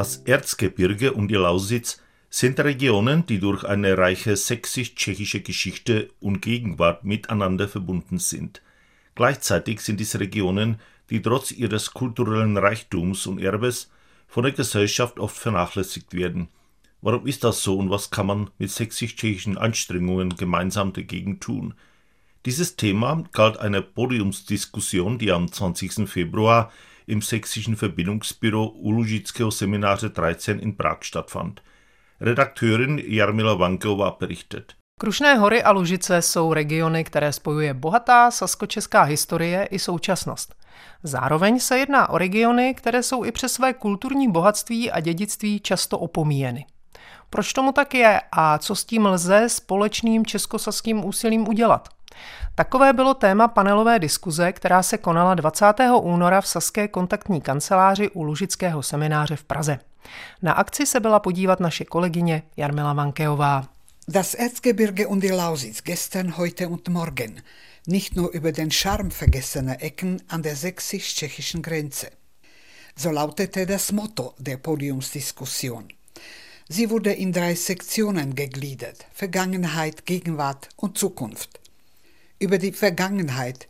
Das Erzgebirge und die Lausitz sind Regionen, die durch eine reiche sächsisch-tschechische Geschichte und Gegenwart miteinander verbunden sind. Gleichzeitig sind es Regionen, die trotz ihres kulturellen Reichtums und Erbes von der Gesellschaft oft vernachlässigt werden. Warum ist das so und was kann man mit sächsisch-tschechischen Anstrengungen gemeinsam dagegen tun? Dieses Thema galt einer Podiumsdiskussion, die am 20. Februar im sächsischen Verbindungsbüro Ulužického Semináře 13 in Prag stattfand. Redakteurin Jarmila Vanková berichtet. Krušné hory a Lužice jsou regiony, které spojuje bohatá saskočeská historie i současnost. Zároveň se jedná o regiony, které jsou i přes své kulturní bohatství a dědictví často opomíjeny. Proč tomu tak je a co s tím lze společným českosaským úsilím udělat? Takové bylo téma panelové diskuze, která se konala 20. února v Saské kontaktní kanceláři u Lužického semináře v Praze. Na akci se byla podívat naše kolegyně Jarmila Vankeová. Das Erzgebirge und die Lausitz gestern, heute und morgen. Nicht nur über den Charme vergessener Ecken an der sächsisch-tschechischen Grenze. So lautete das Motto der Podiumsdiskussion. Sie wurde in drei Sektionen gegliedert: Vergangenheit, Gegenwart und Zukunft. Über die Vergangenheit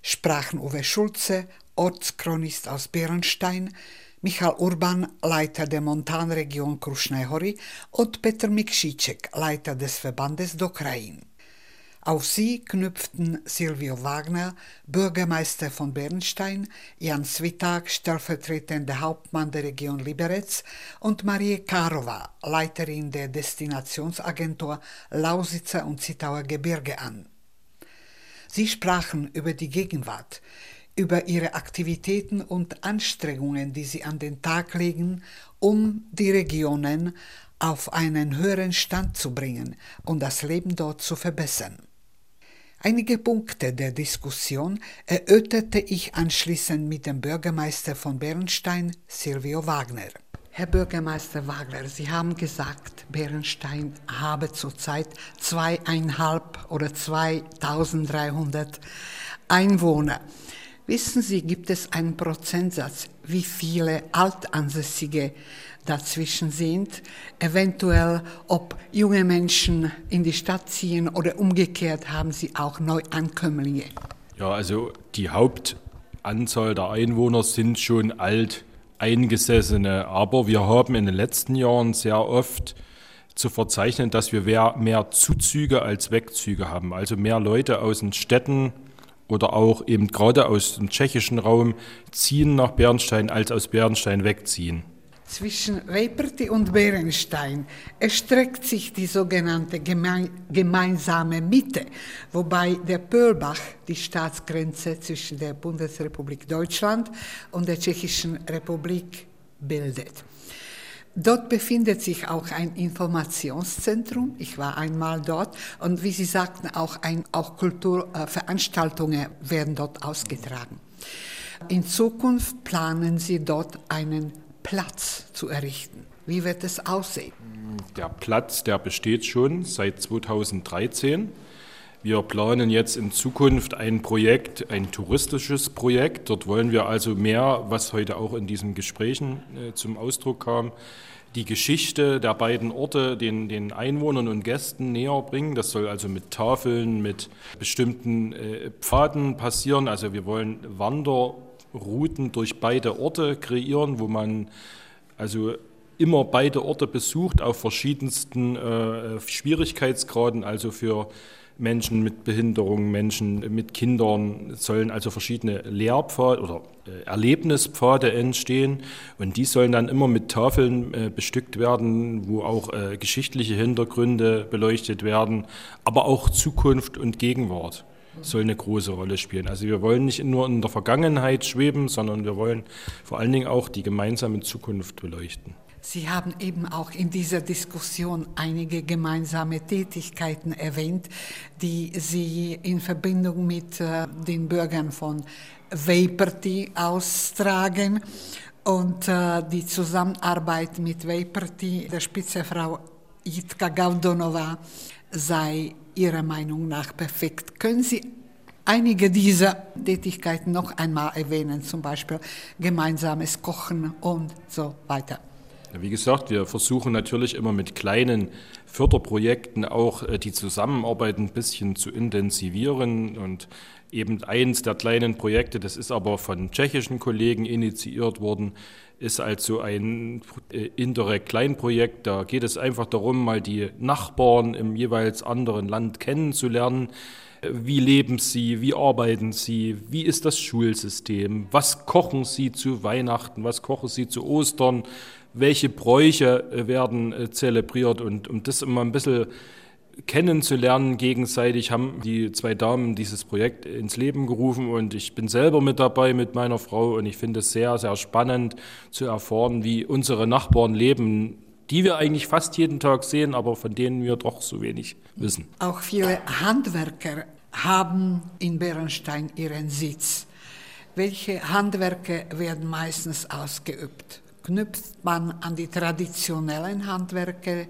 sprachen Uwe Schulze, Ortschronist aus Bärenstein, Michal Urban, Leiter der Montanregion Krušné hory und Petr Mikšiček, Leiter des Verbandes Dokrain. Auf sie knüpften Silvio Wagner, Bürgermeister von Bernstein, Jan Svitak, stellvertretender Hauptmann der Region Liberec und Marie Karova, Leiterin der Destinationsagentur Lausitzer und Zittauer Gebirge an. Sie sprachen über die Gegenwart, über ihre Aktivitäten und Anstrengungen, die sie an den Tag legen, um die Regionen auf einen höheren Stand zu bringen und das Leben dort zu verbessern. Einige Punkte der Diskussion erörterte ich anschließend mit dem Bürgermeister von Bernstein, Silvio Wagner. Herr Bürgermeister Wagner, Sie haben gesagt, Bernstein habe zurzeit zweieinhalb oder 2300 Einwohner. Wissen Sie, gibt es einen Prozentsatz, wie viele Altansässige dazwischen sind, eventuell ob junge Menschen in die Stadt ziehen oder umgekehrt haben Sie auch Neuankömmlinge? Ja, also die Hauptanzahl der Einwohner sind schon alt eingesessene, aber wir haben in den letzten Jahren sehr oft zu verzeichnen, dass wir mehr Zuzüge als Wegzüge haben, also mehr Leute aus den Städten oder auch eben gerade aus dem tschechischen Raum ziehen nach Bernstein, als aus Bernstein wegziehen. Zwischen Weiperti und Bernstein erstreckt sich die sogenannte geme gemeinsame Mitte, wobei der Pöhlbach die Staatsgrenze zwischen der Bundesrepublik Deutschland und der Tschechischen Republik bildet. Dort befindet sich auch ein Informationszentrum. Ich war einmal dort und wie Sie sagten, auch, ein, auch Kulturveranstaltungen werden dort ausgetragen. In Zukunft planen Sie dort einen Platz zu errichten. Wie wird es aussehen? Der Platz, der besteht schon seit 2013. Wir planen jetzt in Zukunft ein Projekt, ein touristisches Projekt. Dort wollen wir also mehr, was heute auch in diesen Gesprächen äh, zum Ausdruck kam, die Geschichte der beiden Orte den, den Einwohnern und Gästen näher bringen. Das soll also mit Tafeln, mit bestimmten äh, Pfaden passieren. Also wir wollen Wanderrouten durch beide Orte kreieren, wo man also immer beide Orte besucht auf verschiedensten äh, Schwierigkeitsgraden, also für Menschen mit Behinderung, Menschen mit Kindern, sollen also verschiedene Lehrpfade oder äh, Erlebnispfade entstehen. Und die sollen dann immer mit Tafeln äh, bestückt werden, wo auch äh, geschichtliche Hintergründe beleuchtet werden, aber auch Zukunft und Gegenwart soll eine große Rolle spielen. Also wir wollen nicht nur in der Vergangenheit schweben, sondern wir wollen vor allen Dingen auch die gemeinsame Zukunft beleuchten. Sie haben eben auch in dieser Diskussion einige gemeinsame Tätigkeiten erwähnt, die Sie in Verbindung mit äh, den Bürgern von Vejprty austragen. Und äh, die Zusammenarbeit mit Vejprty, der Spitzefrau Jitka Gaudonova, sei Ihrer Meinung nach perfekt. Können Sie einige dieser Tätigkeiten noch einmal erwähnen, zum Beispiel gemeinsames Kochen und so weiter? Wie gesagt, wir versuchen natürlich immer mit kleinen Förderprojekten auch äh, die Zusammenarbeit ein bisschen zu intensivieren. Und eben eins der kleinen Projekte, das ist aber von tschechischen Kollegen initiiert worden, ist also ein äh, indirekt Kleinprojekt. Da geht es einfach darum, mal die Nachbarn im jeweils anderen Land kennenzulernen. Wie leben sie? Wie arbeiten sie? Wie ist das Schulsystem? Was kochen sie zu Weihnachten? Was kochen sie zu Ostern? welche Bräuche äh, werden äh, zelebriert und um das immer ein bisschen kennenzulernen gegenseitig haben die zwei Damen dieses Projekt ins Leben gerufen und ich bin selber mit dabei mit meiner Frau und ich finde es sehr, sehr spannend zu erfahren, wie unsere Nachbarn leben, die wir eigentlich fast jeden Tag sehen, aber von denen wir doch so wenig wissen. Auch viele Handwerker haben in Bernstein ihren Sitz. Welche Handwerke werden meistens ausgeübt? Knüpft man an die traditionellen Handwerke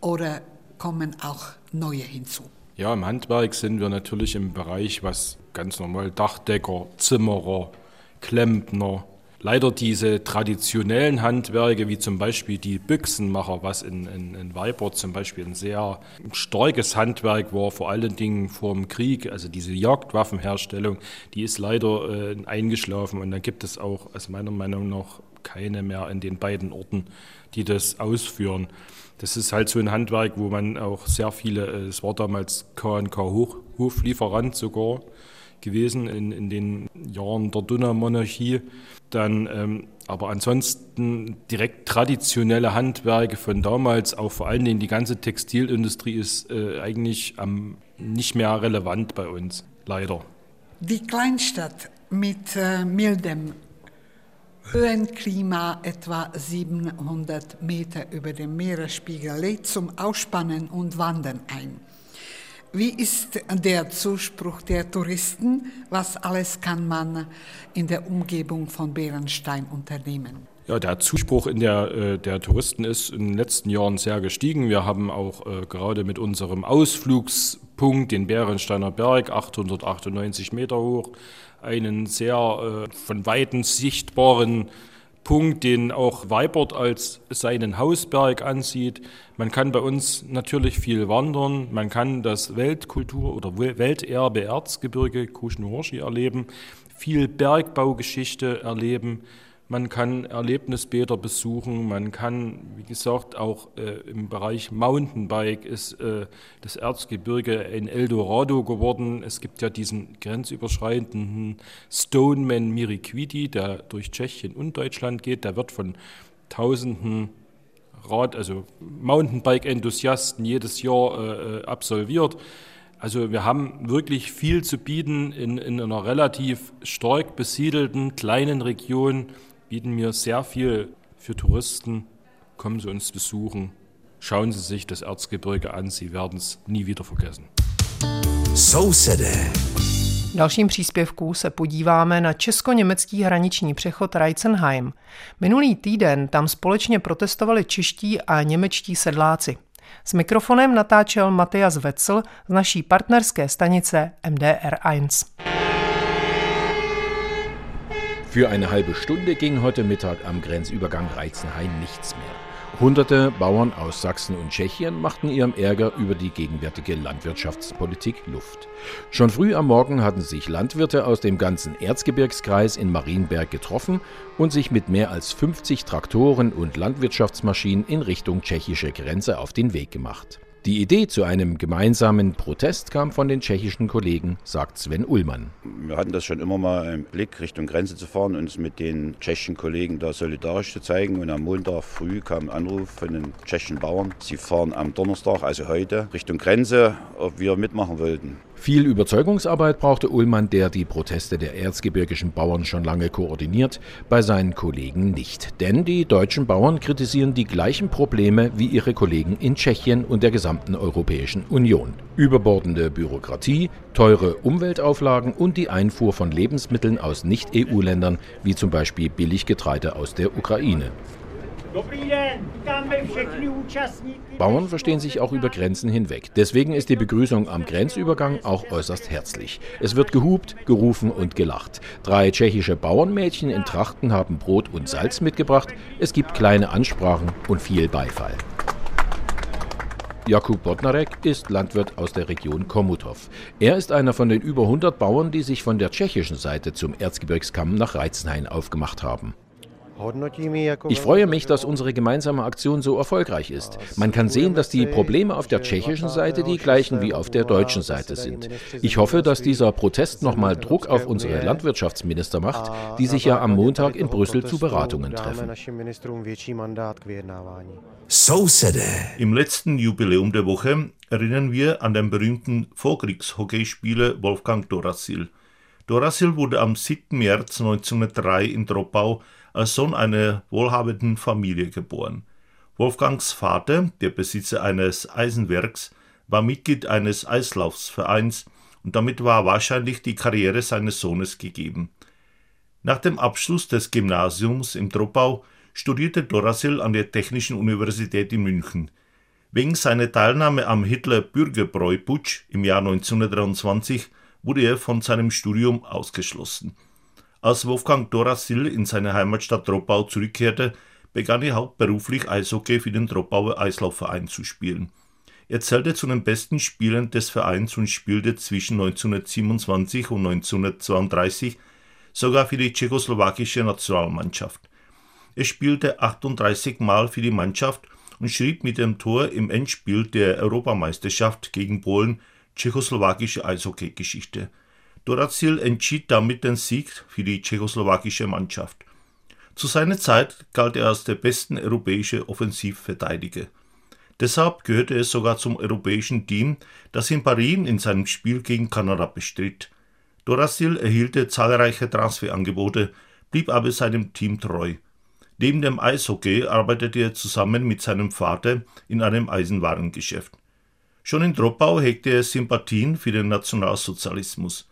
oder kommen auch neue hinzu? Ja, im Handwerk sind wir natürlich im Bereich, was ganz normal Dachdecker, Zimmerer, Klempner, leider diese traditionellen Handwerke, wie zum Beispiel die Büchsenmacher, was in, in, in Weibert zum Beispiel ein sehr starkes Handwerk war, vor allen Dingen vor dem Krieg, also diese Jagdwaffenherstellung, die ist leider äh, eingeschlafen und dann gibt es auch aus meiner Meinung nach keine mehr in den beiden Orten, die das ausführen. Das ist halt so ein Handwerk, wo man auch sehr viele, äh, es war damals KNK Hoflieferant sogar gewesen in, in den Jahren der Donaumonarchie. Dann ähm, aber ansonsten direkt traditionelle Handwerke von damals, auch vor allen Dingen die ganze Textilindustrie ist äh, eigentlich ähm, nicht mehr relevant bei uns, leider. Die Kleinstadt mit äh, mildem Höhenklima etwa 700 Meter über dem Meeresspiegel lädt zum Ausspannen und Wandern ein. Wie ist der Zuspruch der Touristen? Was alles kann man in der Umgebung von Bärenstein unternehmen? Ja, der Zuspruch in der, äh, der Touristen ist in den letzten Jahren sehr gestiegen. Wir haben auch äh, gerade mit unserem Ausflugspunkt, den Bärensteiner Berg, 898 Meter hoch, einen sehr äh, von weitem sichtbaren Punkt, den auch Weibert als seinen Hausberg ansieht. Man kann bei uns natürlich viel wandern, man kann das Weltkultur- oder Welterbe Erzgebirge Kuschenhorschi erleben, viel Bergbaugeschichte erleben. Man kann Erlebnisbäder besuchen, man kann, wie gesagt, auch äh, im Bereich Mountainbike ist äh, das Erzgebirge ein Eldorado geworden. Es gibt ja diesen grenzüberschreitenden Stoneman Miriquidi, der durch Tschechien und Deutschland geht. Der wird von tausenden Rad, also Mountainbike-Enthusiasten jedes Jahr äh, äh absolviert. Also wir haben wirklich viel zu bieten in, in einer relativ stark besiedelten kleinen Region bieten mir sehr viel für Touristen. Kommen Sie uns besuchen. Schauen Sie sich das Erzgebirge an. Sie werden es nie wieder vergessen. Sousede. V dalším příspěvku se podíváme na česko-německý hraniční přechod Reitzenheim. Minulý týden tam společně protestovali čeští a němečtí sedláci. S mikrofonem natáčel Matthias Wetzel z naší partnerské stanice MDR1. Für eine halbe Stunde ging heute Mittag am Grenzübergang Reizenhain nichts mehr. Hunderte Bauern aus Sachsen und Tschechien machten ihrem Ärger über die gegenwärtige Landwirtschaftspolitik Luft. Schon früh am Morgen hatten sich Landwirte aus dem ganzen Erzgebirgskreis in Marienberg getroffen und sich mit mehr als 50 Traktoren und Landwirtschaftsmaschinen in Richtung tschechische Grenze auf den Weg gemacht. Die Idee zu einem gemeinsamen Protest kam von den tschechischen Kollegen, sagt Sven Ullmann. Wir hatten das schon immer mal im Blick, Richtung Grenze zu fahren, uns mit den tschechischen Kollegen da solidarisch zu zeigen. Und am Montag früh kam ein Anruf von den tschechischen Bauern. Sie fahren am Donnerstag, also heute, Richtung Grenze, ob wir mitmachen wollten. Viel Überzeugungsarbeit brauchte Ullmann, der die Proteste der erzgebirgischen Bauern schon lange koordiniert, bei seinen Kollegen nicht. Denn die deutschen Bauern kritisieren die gleichen Probleme wie ihre Kollegen in Tschechien und der gesamten Europäischen Union. Überbordende Bürokratie, teure Umweltauflagen und die Einfuhr von Lebensmitteln aus Nicht-EU-Ländern, wie zum Beispiel Billiggetreide aus der Ukraine. Bauern verstehen sich auch über Grenzen hinweg. Deswegen ist die Begrüßung am Grenzübergang auch äußerst herzlich. Es wird gehupt, gerufen und gelacht. Drei tschechische Bauernmädchen in Trachten haben Brot und Salz mitgebracht. Es gibt kleine Ansprachen und viel Beifall. Jakub Bodnarek ist Landwirt aus der Region Komutov. Er ist einer von den über 100 Bauern, die sich von der tschechischen Seite zum Erzgebirgskamm nach Reizenhain aufgemacht haben. Ich freue mich, dass unsere gemeinsame Aktion so erfolgreich ist. Man kann sehen, dass die Probleme auf der tschechischen Seite die gleichen wie auf der deutschen Seite sind. Ich hoffe, dass dieser Protest nochmal Druck auf unsere Landwirtschaftsminister macht, die sich ja am Montag in Brüssel zu Beratungen treffen. So said Im letzten Jubiläum der Woche erinnern wir an den berühmten Vorkriegshockeyspieler Wolfgang Dorasil. Dorasil wurde am 7. März 1903 in Troppau als Sohn einer wohlhabenden Familie geboren. Wolfgangs Vater, der Besitzer eines Eisenwerks, war Mitglied eines Eislaufsvereins und damit war wahrscheinlich die Karriere seines Sohnes gegeben. Nach dem Abschluss des Gymnasiums im Troppau studierte Dorasil an der Technischen Universität in München. Wegen seiner Teilnahme am Hitler-Bürgerbräu-Putsch im Jahr 1923 wurde er von seinem Studium ausgeschlossen. Als Wolfgang Dorasil in seine Heimatstadt Troppau zurückkehrte, begann er hauptberuflich Eishockey für den Troppauer Eislaufverein zu spielen. Er zählte zu den besten Spielern des Vereins und spielte zwischen 1927 und 1932 sogar für die tschechoslowakische Nationalmannschaft. Er spielte 38 Mal für die Mannschaft und schrieb mit dem Tor im Endspiel der Europameisterschaft gegen Polen tschechoslowakische Eishockey-Geschichte. Dorazil entschied damit den Sieg für die tschechoslowakische Mannschaft. Zu seiner Zeit galt er als der beste europäische Offensivverteidiger. Deshalb gehörte er sogar zum europäischen Team, das in Paris in seinem Spiel gegen Kanada bestritt. Dorazil erhielt zahlreiche Transferangebote, blieb aber seinem Team treu. Neben dem Eishockey arbeitete er zusammen mit seinem Vater in einem Eisenwarengeschäft. Schon in Troppau hegte er Sympathien für den Nationalsozialismus.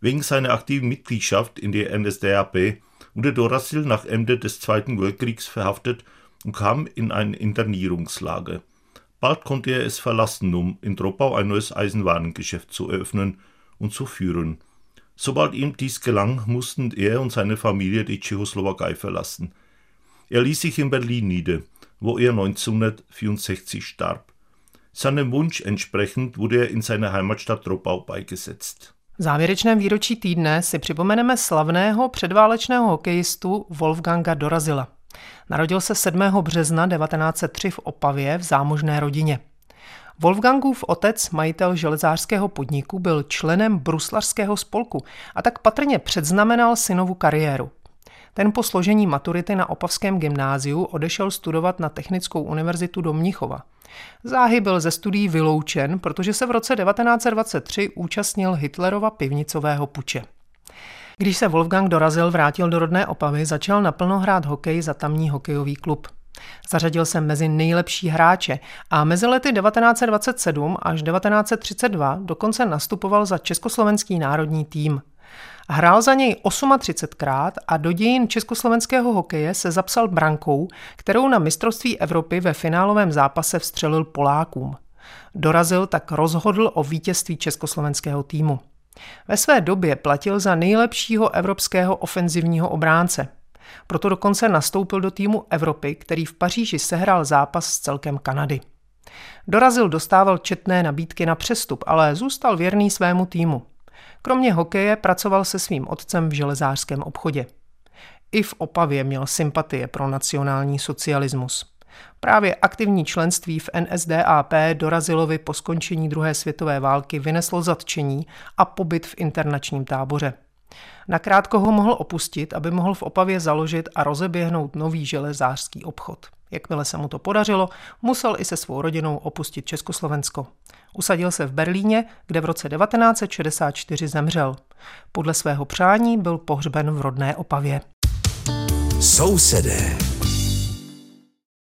Wegen seiner aktiven Mitgliedschaft in der NSDAP wurde Dorasil nach Ende des Zweiten Weltkriegs verhaftet und kam in ein Internierungslager. Bald konnte er es verlassen, um in Troppau ein neues Eisenwarengeschäft zu eröffnen und zu führen. Sobald ihm dies gelang, mussten er und seine Familie die Tschechoslowakei verlassen. Er ließ sich in Berlin nieder, wo er 1964 starb. Seinem Wunsch entsprechend wurde er in seiner Heimatstadt Troppau beigesetzt. V závěrečném výročí týdne si připomeneme slavného předválečného hokejistu Wolfganga Dorazila. Narodil se 7. března 1903 v Opavě v zámožné rodině. Wolfgangův otec, majitel železářského podniku, byl členem bruslařského spolku a tak patrně předznamenal synovu kariéru. Ten po složení maturity na Opavském gymnáziu odešel studovat na Technickou univerzitu do Mnichova – Záhy byl ze studií vyloučen, protože se v roce 1923 účastnil Hitlerova pivnicového puče. Když se Wolfgang dorazil, vrátil do rodné Opavy, začal naplno hrát hokej za tamní hokejový klub. Zařadil se mezi nejlepší hráče a mezi lety 1927 až 1932 dokonce nastupoval za československý národní tým. Hrál za něj 38krát a do dějin československého hokeje se zapsal brankou, kterou na mistrovství Evropy ve finálovém zápase vstřelil Polákům. Dorazil tak rozhodl o vítězství československého týmu. Ve své době platil za nejlepšího evropského ofenzivního obránce. Proto dokonce nastoupil do týmu Evropy, který v Paříži sehrál zápas s celkem Kanady. Dorazil dostával četné nabídky na přestup, ale zůstal věrný svému týmu. Kromě hokeje pracoval se svým otcem v železářském obchodě. I v Opavě měl sympatie pro nacionální socialismus. Právě aktivní členství v NSDAP Dorazilovi po skončení druhé světové války vyneslo zatčení a pobyt v internačním táboře. Nakrátko ho mohl opustit, aby mohl v Opavě založit a rozeběhnout nový železářský obchod. Jakmile se mu to podařilo, musel i se svou rodinou opustit Československo. Usadil se v Berlíně, kde v roce 1964 zemřel. Podle svého přání byl pohřben v rodné Opavě. Sousedé.